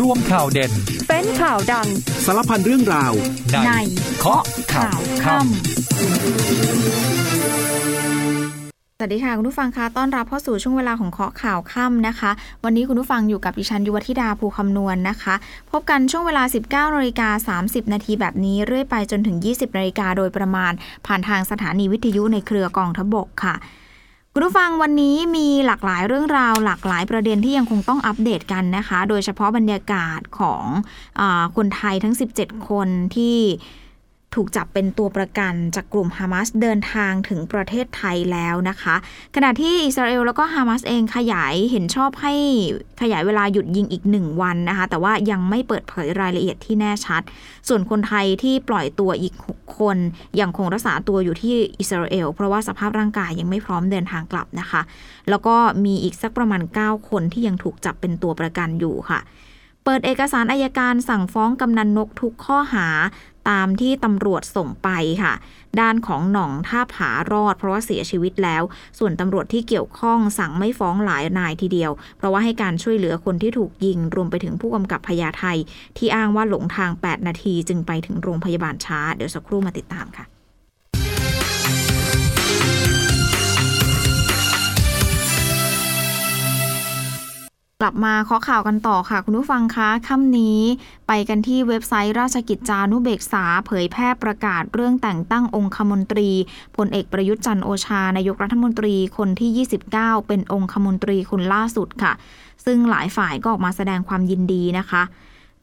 รวมข่าวเด่น เป็นข่าวดัง สารพันเรื่องราวในในเคาะข่าวค่ำสวัสดีค่ะ คุณผู้ฟังคะต้อนรับเข้าสู่ช่วงเวลาของเคาะข่าวค่ำนะคะ วันนี้คุณผู้ฟังอยู่กับดิฉันยุวธิดาภูคำนวณนนะคะ พบกันช่วงเวลา 19นาฬิกา30 นาทีแบบนี้เรื่อยไปจนถึง 20นาฬิกาโดยประมาณ ผ่านทางสถานีวิทยุในเครือกองทพบกค่ะ คุณผู้ฟังวันนี้มีหลากหลายเรื่องราว หลากหลายประเด็นที่ยังคงต้องอัปเดตกันนะคะ โดยเฉพาะบรรยากาศของอคนไทยทั้ง 17 คนที่ ถูกจับเป็นตัวประกันจากกลุ่มฮามาสเดินทางถึงประเทศไทยแล้วนะคะ ขณะที่อิสราเอลแล้วก็ฮามาสเองขยายเห็นชอบให้ขยายเวลาหยุดยิงอีกหนึ่งวันนะคะ แต่ว่ายังไม่เปิดเผยรายละเอียดที่แน่ชัด ส่วนคนไทยที่ปล่อยตัวอีก 6 คนยังคงรักษาตัวอยู่ที่อิสราเอล เพราะว่าสภาพร่างกายยังไม่พร้อมเดินทางกลับนะคะ แล้วก็มีอีกสักประมาณ 9 คนที่ยังถูกจับเป็นตัวประกันอยู่ค่ะเปิดเอกสารอายการสั่งฟ้องกำนันนกทุกข้อหา ตามที่ตำรวจส่งไปค่ะ ด้านของหน่องท่าผารอด เพราะว่าเสียชีวิตแล้ว ส่วนตำรวจที่เกี่ยวข้องสั่งไม่ฟ้องหลายนายทีเดียว เพราะว่าให้การช่วยเหลือคนที่ถูกยิง รวมไปถึงผู้กำกับพญาไทที่อ้างว่าหลงทาง 8 นาทีจึงไปถึงโรงพยาบาลช้า เดี๋ยวสักครู่มาติดตามค่ะ กลับมาข้อข่าวกันต่อค่ะ คุณผู้ฟังคะค่ำนี้ไปกันที่เว็บไซต์ราชกิจจานุเบกษา เผยแพร่ประกาศเรื่องแต่งตั้งองคมนตรีพลเอกประยุทธ์จันโอชานายกรัฐมนตรีคนที่ 29 เป็นองคมนตรีคนล่าสุดค่ะ ซึ่งหลายฝ่ายก็ออกมาแสดงความยินดีนะคะ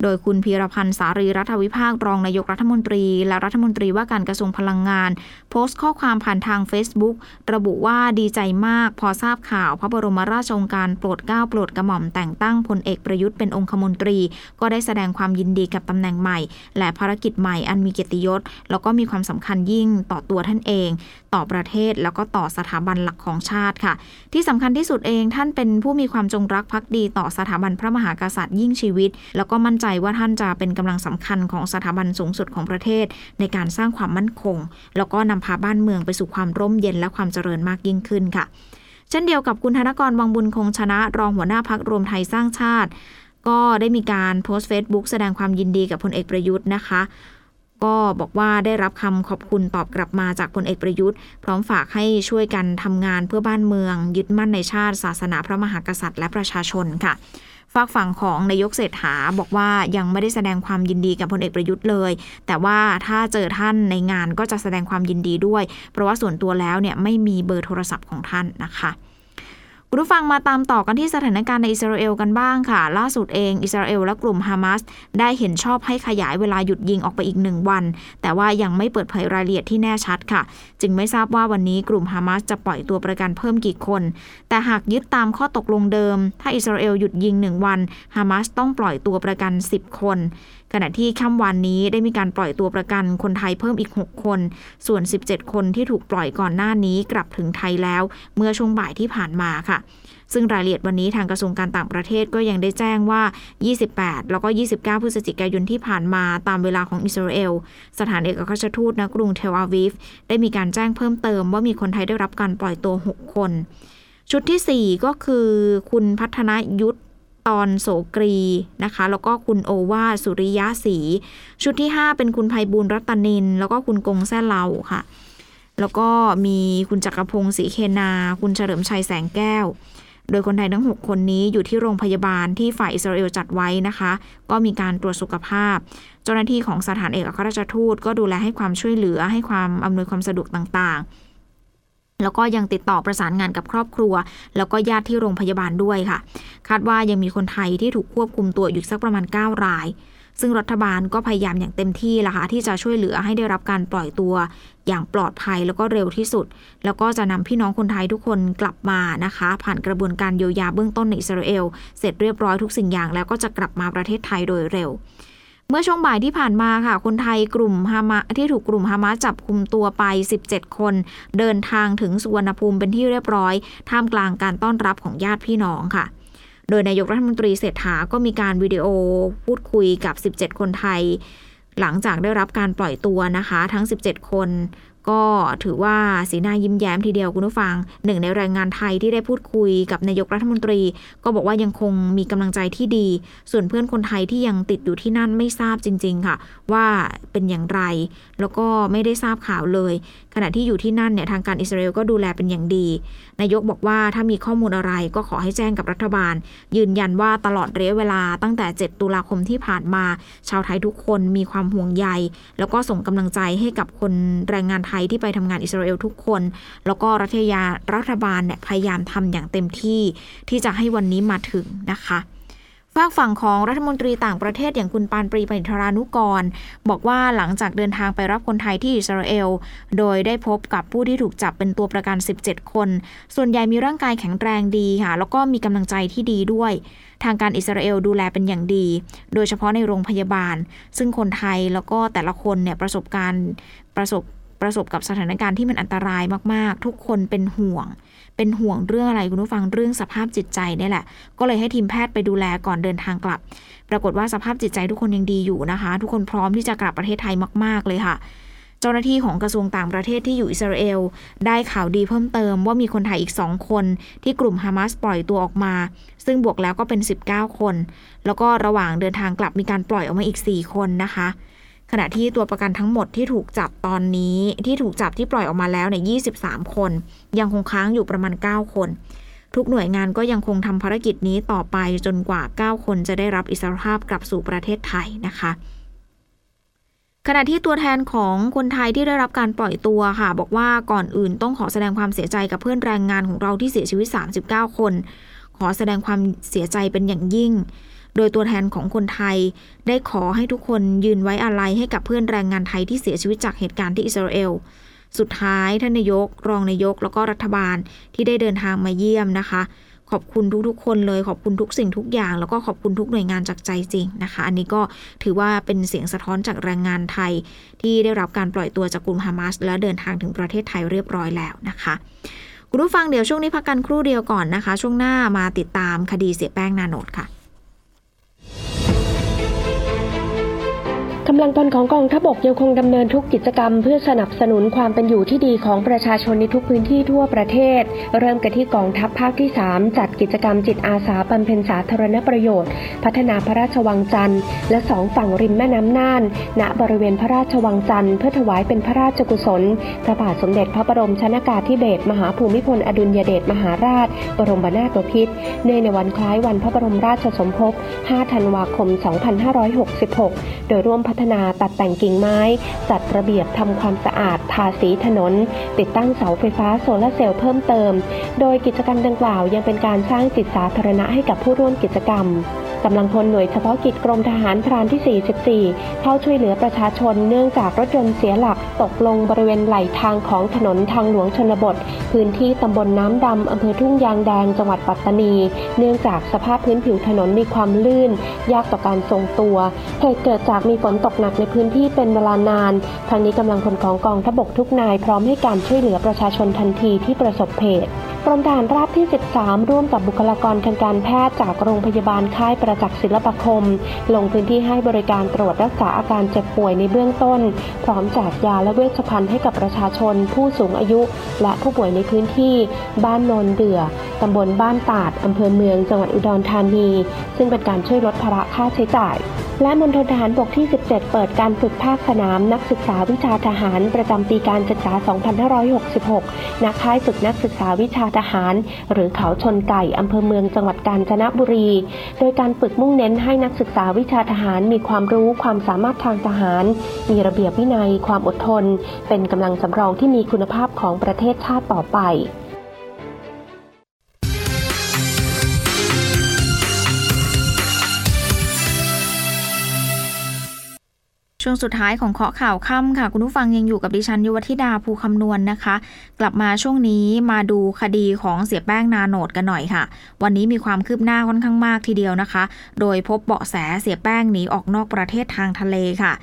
โดยคุณพีรพันธ์สารีรัฐวิภาครองนายกรัฐมนตรี และรัฐมนตรีว่าการกระทรวงพลังงาน โพสต์ข้อความผ่านทาง Facebook ระบุว่าดีใจมาก พอทราบข่าวพระบรมราชโองการโปรดเกล้าโปรดกระหม่อมแต่งตั้งพลเอกประยุทธ์เป็นองคมนตรี ก็ได้แสดงความยินดีกับตำแหน่งใหม่ และภารกิจใหม่อันมีเกียรติยศ แล้วก็มีความสำคัญยิ่งต่อตัวท่านเอง ต่อประเทศแล้วก็ต่อสถาบันหลักของชาติค่ะ ที่สำคัญที่สุดเองท่านเป็นผู้มีความจงรักภักดีต่อสถาบันพระมหากษัตริย์ยิ่งชีวิต แล้วก็มั่นใจว่าท่านจะเป็นกำลังสำคัญของสถาบันสูงสุดของประเทศ ในการสร้างความมั่นคง แล้วก็นำพาบ้านเมืองไปสู่ความร่มเย็นและความเจริญมากยิ่งขึ้นค่ะ เช่นเดียวกับคุณธนกรวังบุญคงชนะรองหัวหน้าพักรวมไทยสร้างชาติ ก็ได้มีการโพสต์เฟซบุ๊กแสดงความยินดีกับพลเอกประยุทธ์นะคะก็บอกว่าได้รับคำขอบคุณตอบกลับมาจากพลเอกประยุทธ์ พร้อมฝากให้ช่วยกันทำงานเพื่อบ้านเมือง ยึดมั่นในชาติ ศาสนาพระมหากษัตริย์และประชาชนค่ะ ฝากฝั่งของนายกเศรษฐาบอกว่ายังไม่ได้แสดงความยินดีกับพลเอกประยุทธ์เลย แต่ว่าถ้าเจอท่านในงานก็จะแสดงความยินดีด้วย เพราะว่าส่วนตัวแล้วเนี่ยไม่มีเบอร์โทรศัพท์ของท่านนะคะ คุณผู้ฟังมาตามต่อกันที่สถานการณ์ในอิสราเอลกันบ้างค่ะ ล่าสุดเองอิสราเอลและกลุ่มฮามาสได้เห็นชอบให้ขยายเวลาหยุดยิงออกไปอีกหนึ่งวัน แต่ว่ายังไม่เปิดเผยรายละเอียดที่แน่ชัดค่ะ จึงไม่ทราบว่าวันนี้กลุ่มฮามาสจะปล่อยตัวประกันเพิ่มกี่คน แต่หากยึดตามข้อตกลงเดิม ถ้าอิสราเอลหยุดยิงหนึ่งวันฮามาสต้องปล่อยตัวประกัน 10 คน ขณะที่ค่ำวันนี้ได้มีการปล่อยตัวประกันคนไทยเพิ่มอีก 6 คน ส่วน 17 คนที่ถูกปล่อยก่อนหน้านี้กลับถึงไทยแล้ว เมื่อช่วงบ่ายที่ผ่านมาค่ะ ซึ่งรายละเอียดวันนี้ทางกระทรวงการต่างประเทศก็ยังได้แจ้งว่า 28 แล้วก็ 29 พฤศจิกายนที่ผ่านมาตามเวลาของอิสราเอล สถานเอกอัครราชทูตณกรุงเทลอาวีฟได้มีการแจ้งเพิ่มเติมว่ามีคนไทยได้รับการปล่อยตัว 6 คน ชุดทีสี่4 ก็คือคุณพัฒนยุทธ ตอนโสกรีนะคะ แล้วก็คุณโอวาสุริยะศรีชุดที่ 5 เป็นคุณภัยบูลรัตนิน แล้วก็คุณกงแซ่เหลาค่ะ แล้วก็มีคุณจักรพงศ์ศรีเคนา คุณเฉลิมชัยแสงแก้ว โดยคนไทยทั้ง 6 คนนี้อยู่ที่โรงพยาบาลที่ฝ่ายอิสราเอลจัดไว้นะคะ ก็มีการตรวจสุขภาพ เจ้าหน้าที่ของสถานเอกอัครราชทูตก็ดูแลให้ความช่วยเหลือให้ความอำนวยความสะดวกต่างๆ แล้วก็ยังติดต่อประสานงานกับครอบครัว แล้วก็ญาติที่โรงพยาบาลด้วยค่ะ คาดว่ายังมีคนไทยที่ถูกควบคุมตัวอยู่สักประมาณ 9 ราย ซึ่งรัฐบาลก็พยายามอย่างเต็มที่ละค่ะที่จะช่วยเหลือให้ได้รับการปล่อยตัวอย่างปลอดภัยแล้วก็เร็วที่สุด แล้วก็จะนำพี่น้องคนไทยทุกคนกลับมานะคะ ผ่านกระบวนการเยียวยาเบื้องต้นในอิสราเอลเสร็จเรียบร้อยทุกสิ่งอย่างแล้วก็จะกลับมาประเทศไทยโดยเร็ว เมื่อช่วงบ่ายที่ผ่านมาค่ะ คนไทยกลุ่มฮามาที่ถูกกลุ่มฮามาจับคุมตัวไป 17 คน เดินทางถึงสุวรรณภูมิเป็นที่เรียบร้อย ท่ามกลางการต้อนรับของญาติพี่น้องค่ะ โดยนายกรัฐมนตรีเศรษฐาก็มีการวิดีโอพูดคุยกับ 17 คนไทย หลังจากได้รับการปล่อยตัวนะคะ ทั้ง 17 คน ก็ถือว่าสีหน้ายิ้มแย้มทีเดียวคุณผู้ฟัง หนึ่งในแรงงานไทยที่ได้พูดคุยกับนายกรัฐมนตรี ก็บอกว่ายังคงมีกำลังใจที่ดี ส่วนเพื่อนคนไทยที่ยังติดอยู่ที่นั่นไม่ทราบจริง ๆ ค่ะ ว่าเป็นอย่างไร แล้วก็ไม่ได้ทราบข่าวเลย ขณะที่อยู่ที่นั่นเนี่ยทางการอิสราเอลก็ดูแลเป็นอย่างดี นายกบอกว่าถ้ามีข้อมูลอะไรก็ขอให้แจ้งกับรัฐบาล ยืนยันว่าตลอดระยะเวลาตั้งแต่ 7 ตุลาคมที่ผ่านมา ชาวไทยทุกคนมีความห่วงใย แล้วก็ส่งกำลังใจให้กับคนแรงงานไทยที่ไปทำงานอิสราเอลทุกคน แล้วก็รัฐยารัฐบาลเนี่ยพยายามทำอย่างเต็มที่ที่จะให้วันนี้มาถึงนะคะฝากฝั่งของรัฐมนตรีต่างประเทศอย่างคุณปานปรีปณิธรานุกร บอกว่าหลังจากเดินทางไปรับคนไทยที่อิสราเอล โดยได้พบกับผู้ที่ถูกจับเป็นตัวประกัน 17 คน ส่วนใหญ่มีร่างกายแข็งแรงดีค่ะ แล้วก็มีกำลังใจที่ดีด้วย ทางการอิสราเอลดูแลเป็นอย่างดี โดยเฉพาะในโรงพยาบาล ซึ่งคนไทยแล้วก็แต่ละคนเนี่ยประสบการณ์ประสบ ประสบกับสถานการณ์ที่มันอันตรายมากๆ ทุกคนเป็นห่วง เป็นห่วงเรื่องอะไรคุณผู้ฟังเรื่องสภาพจิตใจนี่แหละ ก็เลยให้ทีมแพทย์ไปดูแลก่อนเดินทางกลับ ปรากฏว่าสภาพจิตใจทุกคนยังดีอยู่นะคะ ทุกคนพร้อมที่จะกลับประเทศไทยมาก ๆ เลยค่ะเจ้าหน้าที่ของกระทรวงต่างประเทศที่อยู่อิสราเอล ได้ข่าวดีเพิ่มเติมว่ามีคนไทยอีกสองคน ที่กลุ่มฮามาสปล่อยตัวออกมา ซึ่งบวกแล้วก็เป็น 19 คน แล้วก็ระหว่างเดินทางกลับมีการปล่อยออกมาอีก 4 คนนะคะ ขณะที่ตัวประกันทั้งหมดที่ถูกจับตอนนี้ที่ถูกจับที่ปล่อยออกมาแล้วเนี่ย23 คน ยังคงค้างอยู่ประมาณ 9 คน ทุกหน่วยงานก็ยังคงทำภารกิจนี้ต่อไปจนกว่า 9 คนจะได้รับอิสรภาพกลับสู่ประเทศไทยนะคะขณะที่ตัวแทนของคนไทยที่ได้รับการปล่อยตัวค่ะ บอกว่าก่อนอื่นต้องขอแสดงความเสียใจกับเพื่อนแรงงานของเราที่เสียชีวิต 39 คน ขอแสดงความเสียใจเป็นอย่างยิ่ง โดยตัวแทนของคนไทย ได้ขอให้ทุกคนยืนไว้อาลัยให้กับเพื่อนแรงงานไทยที่เสียชีวิตจากเหตุการณ์ที่อิสราเอล สุดท้ายท่านนายก รองนายก แล้วก็รัฐบาลที่ได้เดินทางมาเยี่ยมนะคะ ขอบคุณทุกๆ คนเลยขอบคุณทุกสิ่งทุกอย่าง แล้วก็ขอบคุณทุกหน่วยงานจากใจจริงนะคะ อันนี้ก็ถือว่าเป็นเสียงสะท้อนจากแรงงานไทย ที่ได้รับการปล่อยตัวจากกลุ่มฮามาสและเดินทางถึงประเทศไทยเรียบร้อยแล้วนะคะคุณผู้ฟังเดี๋ยวช่วงนี้พักกันครู่เดียวก่อนนะคะ ช่วงหน้ามาติดตามคดีเสียแป้งนาโนดค่ะ กำลังพลของกองทัพบกยังคงดำเนินทุกกิจกรรม เพื่อสนับสนุนความเป็นอยู่ที่ดีของประชาชนในทุกพื้นที่ทั่วประเทศ เริ่มกันที่กองทัพภาคที่ 3 จัดกิจกรรมจิตอาสาบำเพ็ญสาธารณประโยชน์ พัฒนาพระราชวังจันทร์และสองฝั่งริมแม่น้ำน่าน ณบริเวณพระราชวังจันทร์เพื่อถวายเป็นพระราชกุศลพระบาทสมเด็จพระบรมชนากาธิเบศรมหาภูมิพลอดุลยเดชมหาราช บรมนาถบพิตรเนื่องในวันคล้ายวันพระบรมราชสมภพ 5 ธันวาคม 2566 โดยร่วมพัฒฒนาตัดแต่งกิ่งไม้ จัดระเบียบทำความสะอาด ทาสีถนน ติดตั้งเสาไฟฟ้าโซลาเซลล์เพิ่มเติม โดยกิจกรรมดังกล่าวยังเป็นการสร้างจิตสาธารณะให้กับผู้ร่วมกิจกรรม กำลังพลหน่วยเฉพาะกิจกรมทหารพรานที่ 44 เข้าช่วยเหลือประชาชนเนื่องจากรถยนต์เสียหลักตกลงบริเวณไหลทางของถนนทางหลวงชนบท พื้นที่ตำบลน้ำดำอำเภอทุ่งยางแดงจังหวัดปัตตานี เนื่องจากสภาพพื้นผิวถนนมีความลื่น ยากต่อการทรงตัว เหตุเกิดจากมีฝนตกหนักในพื้นที่เป็นเวลานาน ทางนี้กำลังพลของกองทพบกทุกนายพร้อมให้การช่วยเหลือประชาชนทันทีที่ประสบเหตุกรมทหารราบที่ 13 ร่วมกับบุคลากรทางการแพทย์จากโรงพยาบาลค่ายประจักษ์ศิลปคม ลงพื้นที่ให้บริการตรวจรักษาอาการเจ็บป่วยในเบื้องต้น พร้อมแจกยาและเวชภัณฑ์ให้กับประชาชน ผู้สูงอายุ และผู้ป่วยในพื้นที่ บ้านโนนเดือตำบลบ้านตาดอำเภอเมืองจังหวัดอุดรธานี ซึ่งเป็นการช่วยลดภาระค่าใช้จ่าย และมณฑลทหารบกที่ 17 เปิดการฝึกภาคสนามนักศึกษาวิชาทหารประจำปีการศึกษา 2566 ณ ค่ายฝึกนักศึกษาวิชาทหาร หรือเขาชนไก่อำเภอเมืองจังหวัดกาญจนบุรี โดยการฝึกมุ่งเน้นให้นักศึกษาวิชาทหารมีความรู้ความสามารถทางทหาร มีระเบียบวินัย ความอดทน เป็นกำลังสำรองที่มีคุณภาพของประเทศชาติต่อไป ช่วงสุดท้ายของเคาะข่าวค่ำค่ะ คุณผู้ฟังยังอยู่กับดิฉันยุวธิดาภูคำนวณนนะคะ กลับมาช่วงนี้มาดูคดีของเสียแป้งนาโนดกันหน่อยค่ะ วันนี้มีความคืบหน้าค่อนข้างมากทีเดียวนะคะ โดยพบเบาะแสเสียแป้งหนีออกนอกประเทศทางทะเลค่ะ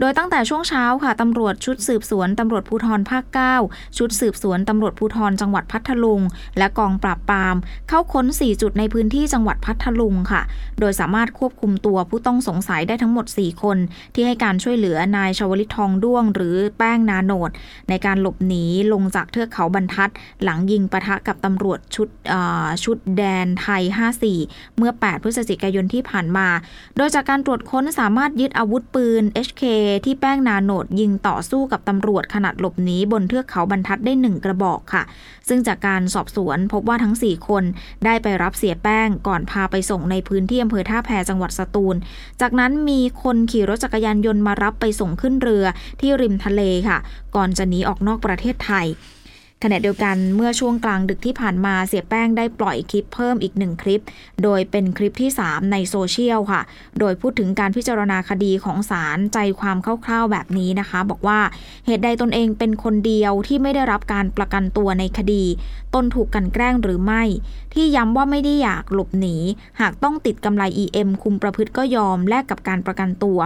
โดยตั้งแต่ช่วงเช้าค่ะตำรวจชุดสืบสวนตำรวจภูธรภาค 9 ชุดสืบสวนตำรวจภูธรจังหวัดพัทลุง และกองปราบปราม เข้าค้น 4 จุดในพื้นที่จังหวัดพัทลุงค่ะ โดยสามารถควบคุมตัวผู้ต้องสงสัยได้ทั้งหมด 4 คน ที่ให้การช่วยเหลือนายชวลิตทองด้วง หรือแป้งนาโนด ในการหลบหนีลงจากเทือกเขาบรรทัด หลังยิงปะทะกับตำรวจชุดชุดแดนไทย 54 เมื่อ 8 พฤศจิกายนที่ผ่านมา โดยจากการตรวจค้นสามารถยึดอาวุธปืน HK ที่แป้งนาโนดยิงต่อสู้กับตำรวจขนาดหลบหนีบนเทือกเขาบรรทัดได้หนึ่งกระบอกค่ะ ซึ่งจากการสอบสวนพบว่าทั้ง 4 คนได้ไปรับเสียแป้งก่อนพาไปส่งในพื้นที่อำเภอท่าแพจังหวัดสตูล จากนั้นมีคนขี่รถจักรยานยนต์มารับไปส่งขึ้นเรือที่ริมทะเลค่ะ ก่อนจะหนีออกนอกประเทศไทย ขณะเดียวกันเมื่อช่วงกลางดึกที่ผ่านมาเสียแป้งได้ปล่อยคลิปเพิ่มอีกหนึ่งคลิป โดยเป็นคลิปที่ 3 ในโซเชียลค่ะ โดยพูดถึงการพิจารณาคดีของศาลใจความคร่าวๆแบบนี้นะคะ บอกว่าเหตุใดตนเองเป็นคนเดียวที่ไม่ได้รับการประกันตัวในคดี ตนถูกกันแกล้งหรือไม่ ที่ย้ำว่าไม่ได้อยากหลบหนี หากต้องติดกำไร EM คุมประพฤติก็ยอมแลกกับการประกันตัว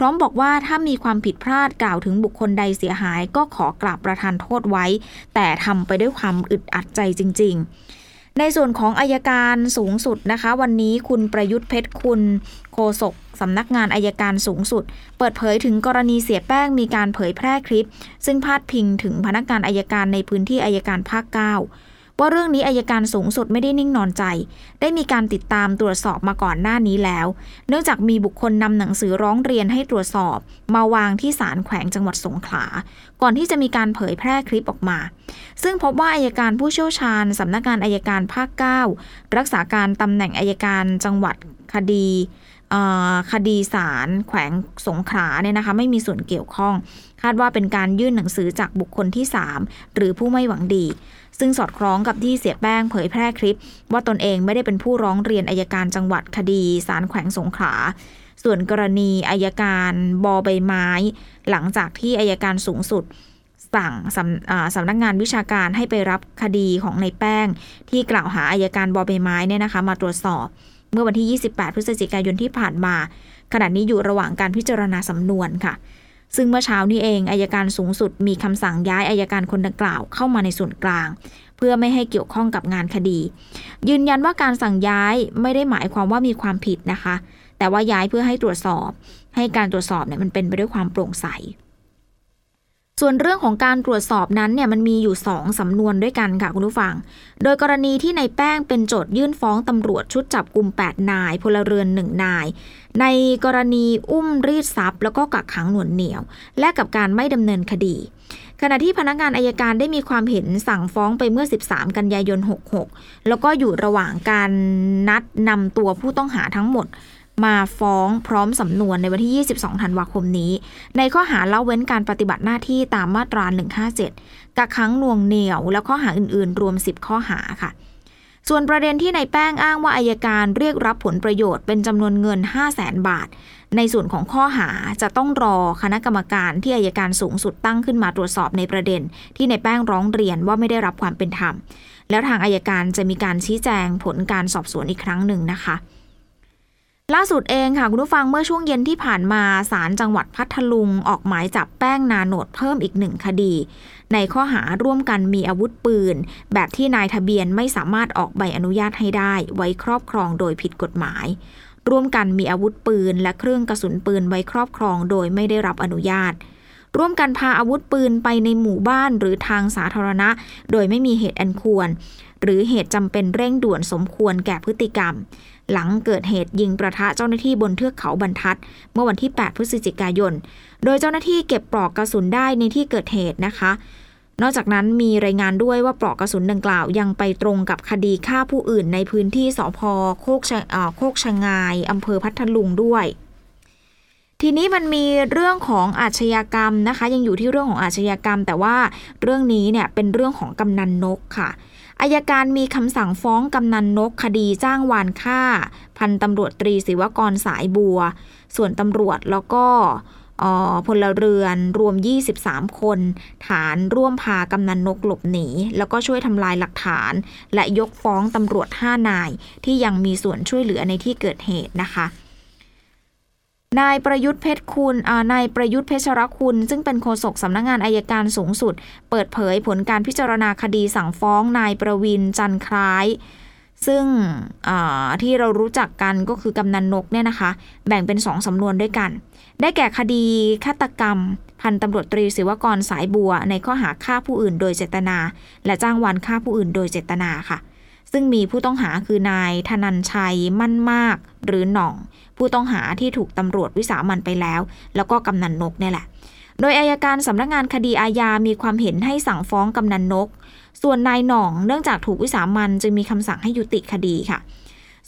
พร้อมบอกว่าถ้ามีความผิดพลาดกล่าวถึงบุคคลใดเสียหาย ก็ขอกราบประทานโทษไว้ แต่ทำไปด้วยความอึดอัดใจจริง ๆในส่วนของอายการสูงสุดนะคะ วันนี้คุณประยุทธ์เพชรคุณโฆษกสำนักงานอายการสูงสุด เปิดเผยถึงกรณีเสียแป้งมีการเผยแพร่คลิป ซึ่งพาดพิงถึงพนักงานอายการในพื้นที่อายการภาค 9 ว่าเรื่องนี้อายการสูงสุดไม่ได้นิ่งนอนใจ ได้มีการติดตามตรวจสอบมาก่อนหน้านี้แล้ว เนื่องจากมีบุคคลนำหนังสือร้องเรียนให้ตรวจสอบ มาวางที่ศาลแขวงจังหวัดสงขลา ก่อนที่จะมีการเผยแพร่คลิปออกมา ซึ่งพบว่าอายการผู้เชี่ยวชาญสำนักงานอายการภาค 9 รักษาการตำแหน่งอายการจังหวัดคดีคดีศาลแขวงสงขลาเนี่ยนะคะไม่มีส่วนเกี่ยวข้อง คาดว่าเป็นการยื่นหนังสือจากบุคคลที่ 3 หรือผู้ไม่หวังดี ซึ่งสอดคล้องกับที่เสียแป้งเผยแพร่คลิป ว่าตนเองไม่ได้เป็นผู้ร้องเรียนอายการจังหวัดคดีสารแขวงสงขลาส่วนกรณีอายการบอใบไม้ หลังจากที่อายการสูงสุดสั่งสำสำนักงงานวิชาการให้ไปรับคดีของในแป้ง ที่กล่าวหาอายการบอใบไม้เนี่ยนะคะ มาตรวจสอบ เมื่อวันที่ 28 พฤศจิกายนที่ผ่านมา ขณะนี้อยู่ระหว่างการพิจารณาสำนวนค่ะ ซึ่งเมื่อเช้านี้เองอายการสูงสุดมีคำสั่งย้ายอายการคนดังกล่าวเข้ามาในส่วนกลาง เพื่อไม่ให้เกี่ยวข้องกับงานคดี ยืนยันว่าการสั่งย้ายไม่ได้หมายความว่ามีความผิดนะคะ แต่ว่าย้ายเพื่อให้ตรวจสอบ ให้การตรวจสอบเนี่ยมันเป็นไปด้วยความโปร่งใส ส่วนเรื่องของการตรวจสอบนั้นเนี่ยมันมีอยู่ 2 สำนวนด้วยกันค่ะคุณผู้ฟัง โดยกรณีที่ในแป้งเป็นโจทยื่นฟ้องตำรวจชุดจับกลุ่ม 8 นาย พลเรือน 1 นาย ในกรณีอุ้มรีดทรัพย์ แล้วก็กักขังหน่วงเหนียว และกับการไม่ดำเนินคดี ขณะที่พนักงานอายการได้มีความเห็นสั่งฟ้องไปเมื่อ 13 กันยายน 66 แล้วก็อยู่ระหว่างการนัดนำตัวผู้ต้องหาทั้งหมด มาฟ้องพร้อมสำนวนในวันที่ 22 ธันวาคมนี้ ในข้อหาเล่าเว้นการปฏิบัติหน้าที่ตามมาตรา 157 กักขังน่วงเหนี่ยว และข้อหาอื่น ๆ รวม 10 ข้อหาค่ะ ส่วนประเด็นที่ในแป้งอ้างว่าอายการเรียกรับผลประโยชน์เป็นจำนวนเงิน 5 0 0แสนบาท ในส่วนของข้อหาจะต้องรอคณะกรรมการที่อายการสูงสุดตั้งขึ้นมาตรวจสอบในประเด็น ที่ในแป้งร้องเรียนว่าไม่ได้รับความเป็นธรรม แล้วทางอายการจะมีการชี้แจงผลการสอบสวนอีกครั้งหนึ่งนะคะ ล่าสุดเองค่ะ คุณผู้ฟังเมื่อช่วงเย็นที่ผ่านมาศาลจังหวัดพัทลุงออกหมายจับแป้งนาโนดเพิ่มอีกหนึ่งคดี ในข้อหาร่วมกันมีอาวุธปืน แบบที่นายทะเบียนไม่สามารถออกใบอนุญาตให้ได้ ไว้ครอบครองโดยผิดกฎหมาย ร่วมกันมีอาวุธปืน และเครื่องกระสุนปืนไว้ครอบครองโดยไม่ได้รับอนุญาต ร่วมกันพาอาวุธปืนไปในหมู่บ้านหรือทางสาธารณะ โดยไม่มีเหตุอันควร หรือเหตุจำเป็นเร่งด่วนสมควรแก่พฤติกรรม หลังเกิดเหตุยิงประทะเจ้าหน้าที่บนเทือกเขาบรรทัด เมื่อวันที่ 8 พฤศจิกายน โดยเจ้าหน้าที่เก็บปลอกกระสุนได้ในที่เกิดเหตุนะคะ นอกจากนั้นมีรายงานด้วยว่าปลอกกระสุนดังกล่าวยังไปตรงกับคดีฆ่าผู้อื่นในพื้นที่สพโคกโคกชงายอำเภอพัทลุงด้วยทีนี้มันมีเรื่องของอาชญากรรมนะคะ ยังอยู่ที่เรื่องของอาชญากรรม แต่ว่าเรื่องนี้เนี่ยเป็นเรื่องของกำนันนกค่ะ อายการมีคำสั่งฟ้องกำนันนกคดีจ้างวานฆ่า พันตำรวจตรีศิวกรสายบัว ส่วนตำรวจแล้วก็พลเรือนรวม 23 คน ฐานร่วมพากำนันนกหลบหนี แล้วก็ช่วยทำลายหลักฐาน และยกฟ้องตำรวจ 5 นาย ที่ยังมีส่วนช่วยเหลือในที่เกิดเหตุนะคะ นายประยุทธ์เพชรคุณนายประยุทธ์เพชรคุณ ซึ่งเป็นโฆษกสำนักงงานอายการสูงสุด เปิดเผยผลการพิจารณาคดีสั่งฟ้องนายประวินจันคล้าย ซึ่งที่เรารู้จักกันก็คือกำนันนกเนี่ยนะคะ แบ่งเป็นสองสำนวนด้วยกัน ได้แก่คดีฆาตกรรม พันตำรวจตรีศิวกรสายบัว ในข้อหาฆ่าผู้อื่นโดยเจตนา และจ้างวานฆ่าผู้อื่นโดยเจตนาค่ะ ซึ่งมีผู้ต้องหาคือนายธนันชัยมั่นมาก หรือหน่อง ผู้ต้องหาที่ถูกตำรวจวิสามันไปแล้ว แล้วก็กำนันนกเนี่ยแหละ โดยอายการสำนักงานคดีอาญามีความเห็นให้สั่งฟ้องกำนันนก ส่วนนายหน่องเนื่องจากถูกวิสามันจึงมีคำสั่งให้ยุติคดีค่ะ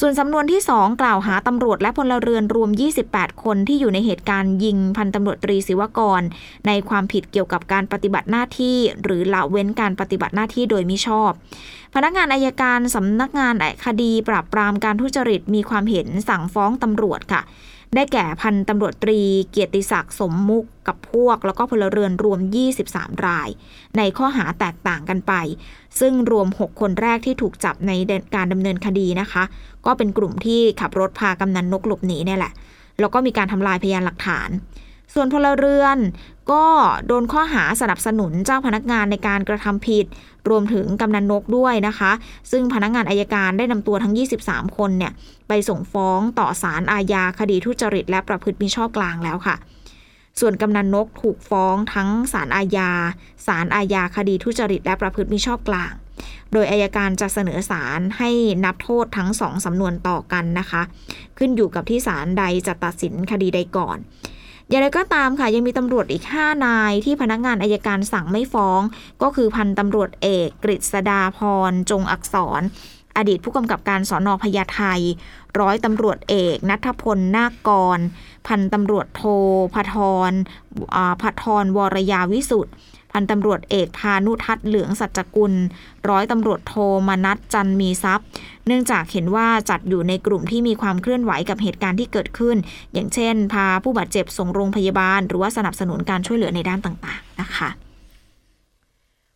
ส่วนสำนวนที่ 2 กล่าวหาตำรวจและพลเรือนรวม 28 คนที่อยู่ในเหตุการณ์ยิงพันตำรวจตรีศิวกร ในความผิดเกี่ยวกับการปฏิบัติหน้าที่ หรือละเว้นการปฏิบัติหน้าที่โดยมิชอบ พนักงานอายการสำนักงานคดีปราบปรามการทุจริตมีความเห็นสั่งฟ้องตำรวจค่ะ ได้แก่พันตำรวจตรี เกียรติศักดิ์สมมุกกับพวก แล้วก็พลเรือนรวม 23 ราย ในข้อหาแตกต่างกันไป ซึ่งรวม 6 คนแรกที่ถูกจับในการดำเนินคดีนะคะ ก็เป็นกลุ่มที่ขับรถพากำนันนกหลบหนีเนี่ยแหละ แล้วก็มีการทำลายพยานหลักฐาน ส่วนพลเรือนก็โดนข้อหาสนับสนุนเจ้าพนักงานในการกระทำผิด รวมถึงกำนันนกด้วยนะคะ ซึ่งพนักงานอายการได้นำตัวทั้ง 23 คนเนี่ยไปส่งฟ้องต่อศาลอาญาคดีทุจริต และประพฤติมิชอบกลางแล้วค่ะ ส่วนกำนันนกถูกฟ้องทั้งศาลอาญาศาลอาญาคดีทุจริต และประพฤติมิชอบกลาง โดยอายการจะเสนอศาลให้นับโทษทั้งสองสำนวนต่อกันนะคะ ขึ้นอยู่กับที่ศาลใดจะตัดสินคดีใดก่อน อย่างไรก็ตามค่ะยังมีตำรวจอีก 5 นายที่พนักงานอายการสั่งไม่ฟ้อง ก็คือพันตำรวจเอกกฤษดาพรจงอักษร อดีตผู้กำกับการสอนอพญาไทร้อยตำรวจเอกนัทพลนาคกร พันตำรวจโทพทรพัทรวรยาวิสุทธ์ พันตำรวจเอกพานุทัศน์เหลืองสัจกุล ร้อยตำรวจโทมนัทจันมีทรัพย์ เนื่องจากเห็นว่าจัดอยู่ในกลุ่มที่มีความเคลื่อนไหวกับเหตุการณ์ที่เกิดขึ้น อย่างเช่น พาผู้บาดเจ็บส่งโรงพยาบาล หรือว่าสนับสนุนการช่วยเหลือในด้านต่างๆ นะคะ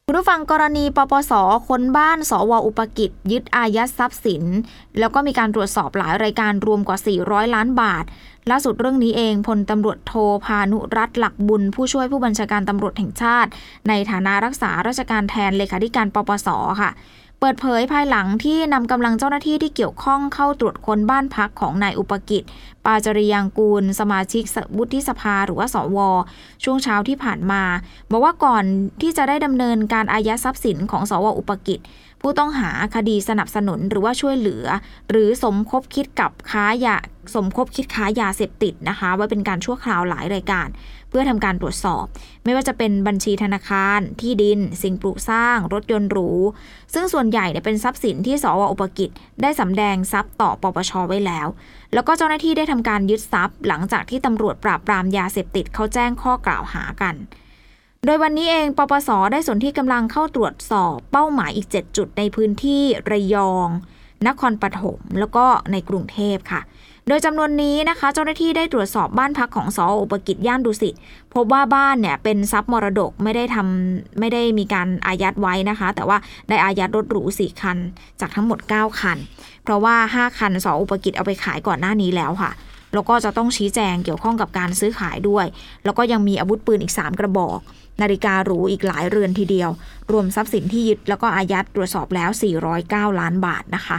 คุณผู้ฟังกรณีปปสค้นบ้าน สวอุปกิจ ยึดอายัดทรัพย์สิน แล้วก็มีการตรวจสอบหลายรายการรวมกว่า 400 ล้านบาท ล่าสุดเรื่องนี้เองพลตำรวจโทพานุรัตหลักบุญ ผู้ช่วยผู้บัญชาการตำรวจแห่งชาติ ในฐานะรักษาราชการแทนเลขาธิการปปสค่ะ เปิดเผยภายหลังที่นำกำลังเจ้าหน้าที่ที่เกี่ยวข้องเข้าตรวจค้นบ้านพักของนายอุปกิจ ปาจริยังกูล สมาชิกวุฒิสภาหรือว่าสว ช่วงเช้าที่ผ่านมา บอกว่าก่อนที่จะได้ดำเนินการอายัดทรัพย์สินของสวอุปกิจ ผู้ต้องหาคดีสนับสนุนหรือว่าช่วยเหลือ หรือสมคบคิดกับค้ายาสมคบคิดค้ายาเสพติดนะคะ ไว้เป็นการชั่วคราวหลายรายการ เพื่อทำการตรวจสอบ ไม่ว่าจะเป็นบัญชีธนาคาร ที่ดิน สิ่งปลูกสร้าง รถยนต์หรู ซึ่งส่วนใหญ่เนี่ยเป็นทรัพย์สินที่สวอุปกิจ ได้สำแดงทรัพย์ต่อปปชไว้แล้ว แล้วก็เจ้าหน้าที่ได้ทำการยึดทรัพย์ หลังจากที่ตำรวจปราบปรามยาเสพติดเขาแจ้งข้อกล่าวหากัน โดยวันนี้เอง ปปส ได้ส่วนที่กำลังเข้าตรวจสอบเป้าหมายอีก 7 จุดในพื้นที่ระยอง นครปฐม แล้วก็ในกรุงเทพค่ะ โดยจำนวนนี้นะคะ เจ้าหน้าที่ได้ตรวจสอบบ้านพักของสออุปกิจย่านดุสิต พบว่าบ้านเนี่ยเป็นทรัพย์มรดกไม่ได้ทำไม่ได้มีการอายัดไว้นะคะ แต่ว่าได้อายัดรถหรูสี่คัน จากทั้งหมด 9 คัน เพราะว่า 5 คันสออุปกิจเอาไปขายก่อนหน้านี้แล้วค่ะ แล้วก็จะต้องชี้แจงเกี่ยวข้องกับการซื้อขายด้วย แล้วก็ยังมีอาวุธปืนอีก 3 กระบอก นาฬิกาหรูอีกหลายเรือนทีเดียว รวมทรัพย์สินที่ยึดแล้วก็อายัดตรวจสอบแล้ว 409 ล้านบาทนะคะ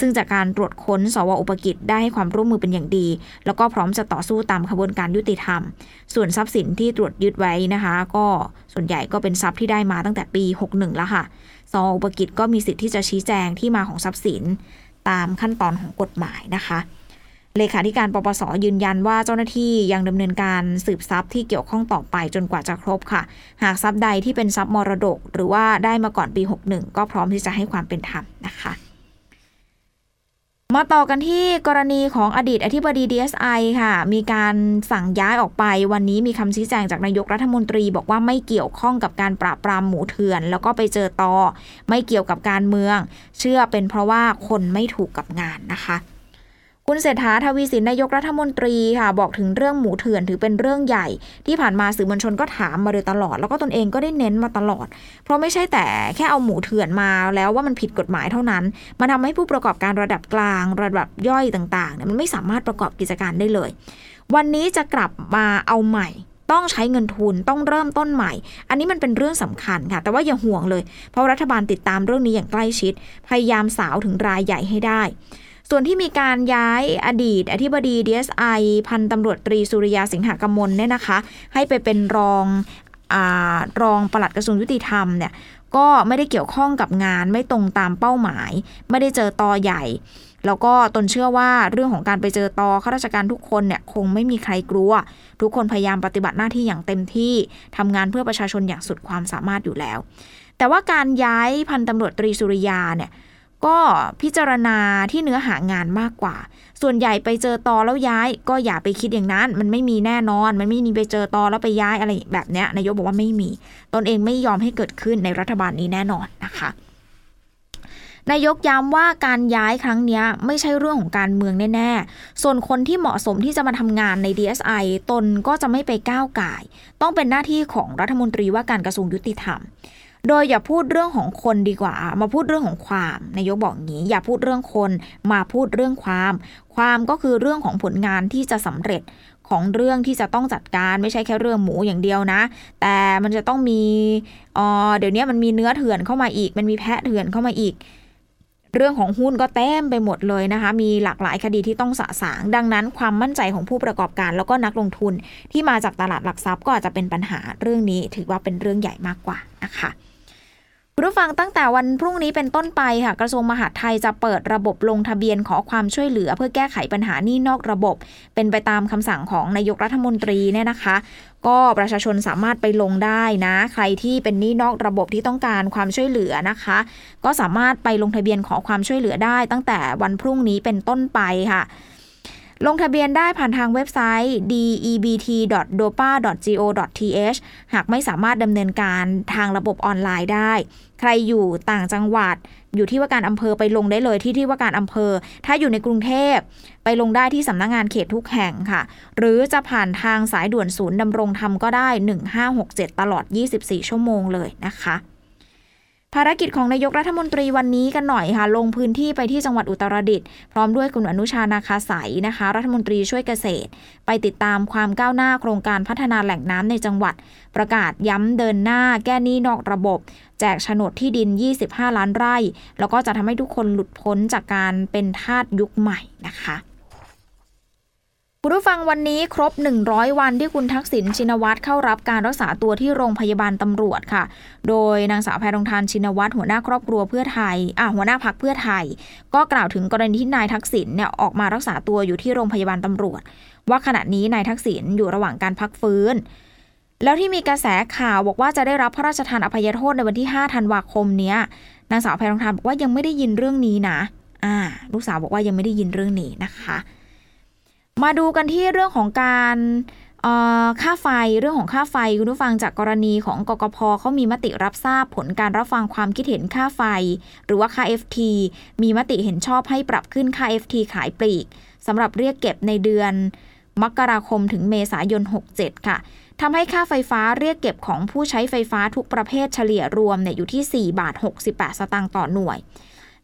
ซึ่งจากการตรวจค้น สวอุปกิจได้ให้ความร่วมมือเป็นอย่างดี แล้วก็พร้อมจะต่อสู้ตามขบวนการยุติธรรม ส่วนทรัพย์สินที่ตรวจยึดไว้นะคะ ก็ส่วนใหญ่ก็เป็นทรัพย์ที่ได้มาตั้งแต่ปี 61 แล้วค่ะ สวอุปกิจก็มีสิทธิ์ที่จะชี้แจงที่มาของทรัพย์สิน ตามขั้นตอนของกฎหมายนะคะ เลขาธิการปปสยืนยันว่าเจ้าหน้าที่ยังดำเนินการสืบทรัพย์ที่เกี่ยวข้องต่อไปจนกว่าจะครบค่ะ หากทรัพย์ใดที่เป็นทรัพย์มรดก หรือว่าได้มาก่อนปี 61 ก็พร้อมที่จะให้ความเป็นธรรมนะคะมาต่อกันที่กรณีของอดีตอธิบดี DSI ค่ะ มีการสั่งย้ายออกไป วันนี้มีคำชี้แจงจากนายกรัฐมนตรี บอกว่าไม่เกี่ยวข้องกับการปราบปรามหมูเถื่อน แล้วก็ไปเจอตอ ไม่เกี่ยวกับการเมือง เชื่อเป็นเพราะว่าคนไม่ถูกกับงานนะคะ คุณเศรษฐาทวีสินนายกรัฐมนตรีค่ะ บอกถึงเรื่องหมูเถื่อนถือเป็นเรื่องใหญ่ ที่ผ่านมาสื่อมวลชนก็ถามมาโดยตลอด แล้วก็ตนเองก็ได้เน้นมาตลอด เพราะไม่ใช่แต่แค่เอาหมูเถื่อนมาแล้วว่ามันผิดกฎหมายเท่านั้น มันทาให้ผู้ประกอบการระดับกลาง ระดับย่อยต่างๆเนี่ยมันไม่สามารถประกอบกิจการได้เลย วันนี้จะกลับมาเอาใหม่ต้องใช้เงินทุนต้องเริ่มต้นใหม่ อันนี้มันเป็นเรื่องสำคัญค่ะ แต่ว่าอย่าห่วงเลย เพราะรัฐบาลติดตามเรื่องนี้อย่างใกล้ชิด พยายามสาวถึงรายใหญ่ให้ได้ ส่วนที่มีการย้ายอดีต อธิบดี DSI พันตำรวจตรีสุริยาสิงหกมลเนี่ยนะคะ ให้ไปเป็นรองอารองปลัดกระทรวงยุติธรรมเนี่ยก็ไม่ได้เกี่ยวข้องกับงานไม่ตรงตามเป้าหมาย ไม่ได้เจอตอใหญ่ แล้วก็ตนเชื่อว่าเรื่องของการไปเจอตอข้าราชการทุกคนเนี่ยคงไม่มีใครกลัว ทุกคนพยายามปฏิบัติหน้าที่อย่างเต็มที่ทำงานเพื่อประชาชนอย่างสุดความสามารถอยู่แล้ว แต่ว่าการย้ายพันตำรวจตรีสุริยาเนี่ย ก็พิจารณาที่เนื้อหางานมากกว่า ส่วนใหญ่ไปเจอตอแล้วย้าย ก็อย่าไปคิดอย่างนั้น มันไม่มีแน่นอน มันไม่มีไปเจอตอแล้วไปย้ายอะไรแบบเนี้ยนายกบอกว่าไม่มี ตนเองไม่ยอมให้เกิดขึ้นในรัฐบาลนี้แน่นอนนะคะนายกย้ำว่าการย้ายครั้งนี้ไม่ใช่เรื่องของการเมืองแน่ ๆ ส่วนคนที่เหมาะสมที่จะมาทำงานใน DSI ตนก็จะไม่ไปก้าวไก่ ต้องเป็นหน้าที่ของรัฐมนตรีว่าการกระทรวงยุติธรรม โดยอย่าพูดเรื่องของคนดีกว่า มาพูดเรื่องของความนายกบอกงี้ อย่าพูดเรื่องคนมาพูดเรื่องความ ความก็คือเรื่องของผลงานที่จะสำเร็จของเรื่องที่จะต้องจัดการไม่ใช่แค่เรื่องหมูอย่างเดียวนะ แต่มันจะต้องมีเเดี๋ยวนี้มันมีเนื้อเถื่อนเข้ามาอีก มันมีแพะเถื่อนเข้ามาอีก เรื่องของหุ้นก็เต็มไปหมดเลยนะคะ มีหลากหลายคดีที่ต้องสะสาง ดังนั้นความมั่นใจของผู้ประกอบการแล้วก็นักลงทุนที่มาจากตลาดหลักทรัพย์ก็อาจจะเป็นปัญหาเรื่องนี้ถือว่าเป็นเรื่องใหญ่มากกว่านะคะ ผู้ฟังตั้งแต่วันพรุ่งนี้เป็นต้นไปค่ะ กระทรวงมหาดไทยจะเปิดระบบลงทะเบียนขอความช่วยเหลือ เพื่อแก้ไขปัญหานี่นอกระบบ เป็นไปตามคำสั่งของนายกรัฐมนตรีเนี่ยนะคะ ก็ประชาชนสามารถไปลงได้นะ ใครที่เป็นนี่นอกระบบที่ต้องการความช่วยเหลือนะคะ ก็สามารถไปลงทะเบียนขอความช่วยเหลือได้ ตั้งแต่วันพรุ่งนี้เป็นต้นไปค่ะ ลงทะเบียนได้ผ่านทางเว็บไซต์ debt.dopa.go.th หากไม่สามารถดำเนินการทางระบบออนไลน์ได้ ใครอยู่ต่างจังหวัด อยู่ที่ว่าการอำเภอไปลงได้เลยที่ที่ว่าการอำเภอ ถ้าอยู่ในกรุงเทพ ไปลงได้ที่สำนักงงานเขตทุกแห่งค่ะ หรือจะผ่านทางสายด่วนศูนย์ดำรงธรรมก็ได้ 1567 ตลอด 24 ชั่วโมงเลยนะคะ ภารกิจของนายกรัฐมนตรีวันนี้กันหน่อยค่ะ ลงพื้นที่ไปที่จังหวัดอุตรดิตถ์พร้อมด้วยคุณอนุชานาคาสายนะคะ รัฐมนตรีช่วยเกษตร ไปติดตามความก้าวหน้าโครงการพัฒนาแหล่งน้ำในจังหวัด ประกาศย้ำเดินหน้า แก้หนี้นอกระบบ แจกโฉนดที่ดิน 25 ล้านไร่ แล้วก็จะทำให้ทุกคนหลุดพ้นจากการเป็นทาสยุคใหม่นะคะ คุณผู้ฟังวันนี้ครบ 100 วันที่คุณทักษิณชินวัตรเข้ารับการรักษาตัวที่โรงพยาบาลตำรวจค่ะ โดยนางสาวแพรทองทานชินวัตรหัวหน้าครอบครัวเพื่อไทยอะหัวหน้าพักเพื่อไทย ก็กล่าวถึงกรณีที่นายทักษิณเนี่ยออกมารักษาตัวอยู่ที่โรงพยาบาลตำรวจ ว่าขณะนี้นายทักษิณอยู่ระหว่างการพักฟื้น แล้วที่มีกระแสข่าวบอกว่าจะได้รับพระราชทานอภัยโทษในวันที่ 5 ธันวาคมเนี้ยนางสาวแพรทองทานบอกว่ายังไม่ได้ยินเรื่องนี้นะ อ่า ลูกสาวบอกว่ายังไม่ได้ยินเรื่องนี้นะคะ มาดูกันที่เรื่องของการค่าไฟเรื่องของค่าไฟคุณผู้ฟังจากกรณีของกกพเขามีมติรับทราบผลการรับฟังความคิดเห็นค่าไฟ หรือว่าค่า FT มีมติเห็นชอบให้ปรับขึ้นค่า FT ขายปลีกสำหรับเรียกเก็บในเดือนมกราคมถึงเมษายน 67 ค่ะทำให้ค่าไฟฟ้าเรียกเก็บของผู้ใช้ไฟฟ้าทุกประเภทเฉลี่ยรวมเนี่ยอยู่ที่ 4 บาท 68 สตางค์ต่อหน่วย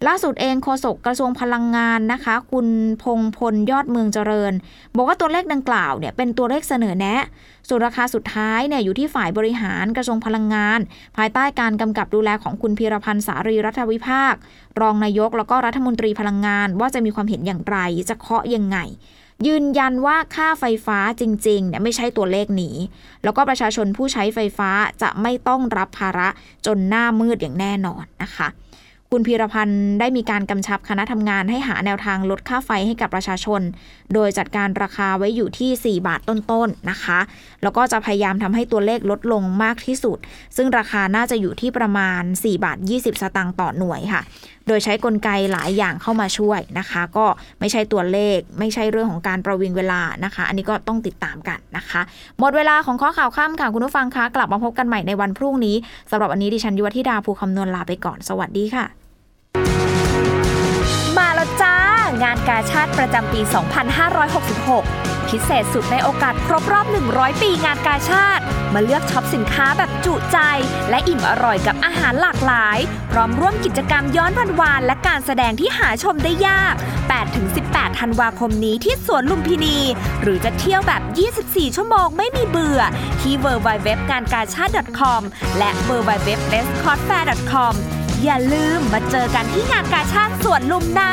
ล่าสุดเองโฆษกกระทรวงพลังงานนะคะ คุณพงพลยอดเมืองเจริญ บอกว่าตัวเลขดังกล่าวเนี่ยเป็นตัวเลขเสนอแนะ ส่วนราคาสุดท้ายเนี่ยอยู่ที่ฝ่ายบริหารกระทรวงพลังงาน ภายใต้การกำกับดูแลของคุณพีรพันธ์สารีรัฐวิภาค รองนายกแล้วก็รัฐมนตรีพลังงาน ว่าจะมีความเห็นอย่างไรจะเคาะยังไงยืนยันว่าค่าไฟฟ้าจริงๆเนี่ยไม่ใช่ตัวเลขนี้ แล้วก็ประชาชนผู้ใช้ไฟฟ้าจะไม่ต้องรับภาระจนหน้ามืดอย่างแน่นอนนะคะ คุณพีรพันธ์ได้มีการกำชับคณะทำงานให้หาแนวทางลดค่าไฟให้กับประชาชน โดยจัดการราคาไว้อยู่ที่ 4 บาทต้นๆนนะคะ แล้วก็จะพยายามทำให้ตัวเลขลดลงมากที่สุด ซึ่งราคาน่าจะอยู่ที่ประมาณ 4 บาท 20 สตางค์ต่อหน่วยค่ะ โดยใช้กลไกหลายอย่างเข้ามาช่วยนะคะ ก็ไม่ใช่ตัวเลข ไม่ใช่เรื่องของการประวิงเวลานะคะ อันนี้ก็ต้องติดตามกันนะคะ หมดเวลาของข้อข่าวข้ามค่ะคุณผู้ฟังคะกลับมาพบกันใหม่ในวันพรุ่งนี้สำหรับวันนี้ดิฉันยุวธิดาภูคำนวณลาไปก่อนสวัสดีค่ะ งานกาชาติประจำปี 2566 พิเศษสุดในโอกาสครบรอบ 100 ปีงานกาชาติ มาเลือกช็อปสินค้าแบบจุใจ และอิ่มอร่อยกับอาหารหลากหลาย พร้อมร่วมกิจกรรมย้อนวันวานและการแสดงที่หาชมได้ยาก 8-18 ธันวาคมนี้ที่สวนลุมพินี หรือจะเที่ยวแบบ 24 ชั่วโมงไม่มีเบื่อ ที่ www งานกาชาติ .com และ www b e s t c o s f a i r com อย่าลืมมาเจอกันที่งานกาชาติสวนลุมนะ